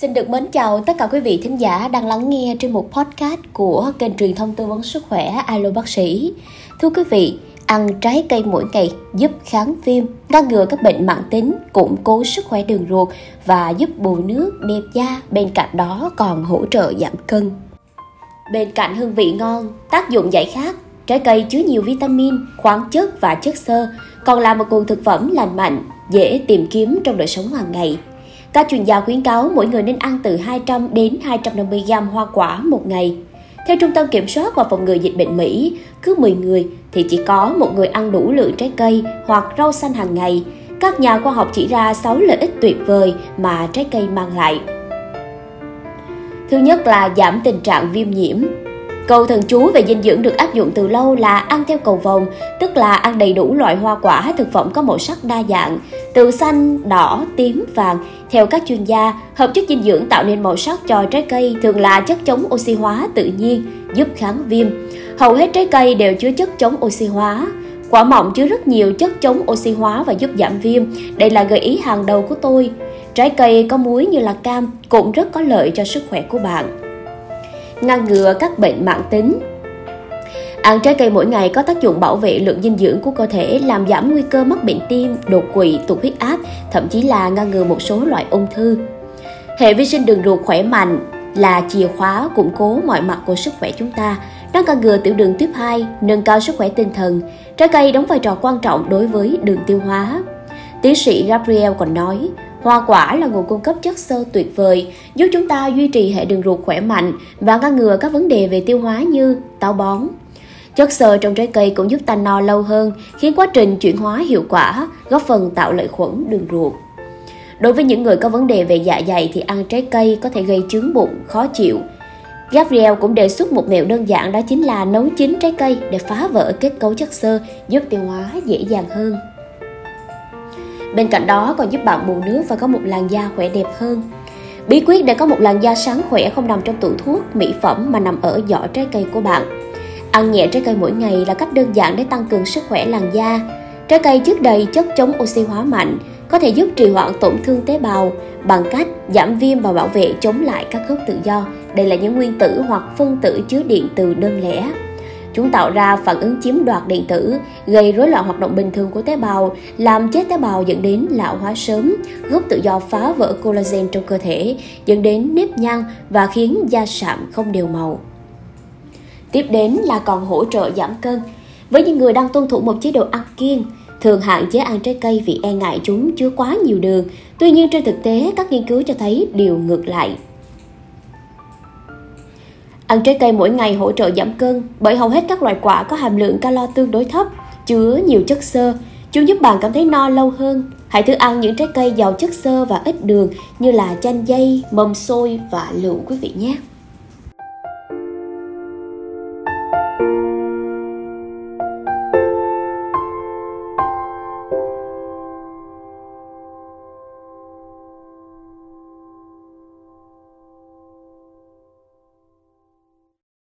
Xin được mến chào tất cả quý vị thính giả đang lắng nghe trên một podcast của kênh truyền thông tư vấn sức khỏe Alo Bác sĩ. Thưa quý vị, ăn trái cây mỗi ngày giúp kháng viêm, ngăn ngừa các bệnh mãn tính, củng cố sức khỏe đường ruột và giúp bù nước, đẹp da, bên cạnh đó còn hỗ trợ giảm cân. Bên cạnh hương vị ngon, tác dụng giải khát, trái cây chứa nhiều vitamin, khoáng chất và chất xơ, còn là một nguồn thực phẩm lành mạnh, dễ tìm kiếm trong đời sống hàng ngày – các chuyên gia khuyến cáo mỗi người nên ăn từ 200 đến 250 gram hoa quả một ngày. Theo Trung tâm Kiểm soát và Phòng ngừa Dịch bệnh Mỹ, cứ 10 người thì chỉ có một người ăn đủ lượng trái cây hoặc rau xanh hàng ngày. Các nhà khoa học chỉ ra 6 lợi ích tuyệt vời mà trái cây mang lại. Thứ nhất là giảm tình trạng viêm nhiễm. Câu thần chú về dinh dưỡng được áp dụng từ lâu là ăn theo cầu vồng, tức là ăn đầy đủ loại hoa quả, thực phẩm có màu sắc đa dạng, từ xanh, đỏ, tím, vàng. Theo các chuyên gia, hợp chất dinh dưỡng tạo nên màu sắc cho trái cây thường là chất chống oxy hóa tự nhiên, giúp kháng viêm. Hầu hết trái cây đều chứa chất chống oxy hóa. Quả mọng chứa rất nhiều chất chống oxy hóa và giúp giảm viêm. Đây là gợi ý hàng đầu của tôi. Trái cây có muối như là cam cũng rất có lợi cho sức khỏe của bạn ngăn ngừa các bệnh mạng tính. Ăn trái cây mỗi ngày có tác dụng bảo vệ lượng dinh dưỡng của cơ thể, làm giảm nguy cơ mắc bệnh tim, đột quỵ, tụt huyết áp, thậm chí là ngăn ngừa một số loại ung thư. Hệ vi sinh đường ruột khỏe mạnh là chìa khóa củng cố mọi mặt của sức khỏe chúng ta. Nó ngăn ngừa tiểu đường tuyếp 2, nâng cao sức khỏe tinh thần. Trái cây đóng vai trò quan trọng đối với đường tiêu hóa. Tiến sĩ Gabriel còn nói, Hoa quả là nguồn cung cấp chất xơ tuyệt vời, giúp chúng ta duy trì hệ đường ruột khỏe mạnh và ngăn ngừa các vấn đề về tiêu hóa như táo bón. Chất xơ trong trái cây cũng giúp ta no lâu hơn, khiến quá trình chuyển hóa hiệu quả, góp phần tạo lợi khuẩn đường ruột. Đối với những người có vấn đề về dạ dày thì ăn trái cây có thể gây chứng bụng, khó chịu. Gabriel cũng đề xuất một mẹo đơn giản đó chính là nấu chín trái cây để phá vỡ kết cấu chất xơ, giúp tiêu hóa dễ dàng hơn. Bên cạnh đó còn giúp bạn bù nước và có một làn da khỏe đẹp hơn. Bí quyết để có một làn da sáng khỏe không nằm trong tủ thuốc, mỹ phẩm mà nằm ở vỏ trái cây của bạn. Ăn nhẹ trái cây mỗi ngày là cách đơn giản để tăng cường sức khỏe làn da. Trái cây chứa đầy chất chống oxy hóa mạnh, có thể giúp trì hoãn tổn thương tế bào bằng cách giảm viêm và bảo vệ chống lại các gốc tự do. Đây là những nguyên tử hoặc phân tử chứa điện từ đơn lẻ. Chúng tạo ra phản ứng chiếm đoạt điện tử, gây rối loạn hoạt động bình thường của tế bào, làm chết tế bào dẫn đến lão hóa sớm, gốc tự do phá vỡ collagen trong cơ thể, dẫn đến nếp nhăn và khiến da sạm không đều màu. Tiếp đến là còn hỗ trợ giảm cân. Với những người đang tuân thủ một chế độ ăn kiêng, thường hạn chế ăn trái cây vì e ngại chúng chứa quá nhiều đường. Tuy nhiên trên thực tế, các nghiên cứu cho thấy điều ngược lại. Ăn trái cây mỗi ngày hỗ trợ giảm cân bởi hầu hết các loại quả có hàm lượng calo tương đối thấp, chứa nhiều chất xơ. Chúng giúp bạn cảm thấy no lâu hơn. Hãy thử ăn những trái cây giàu chất xơ và ít đường như là chanh dây, mầm xôi và lựu quý vị nhé.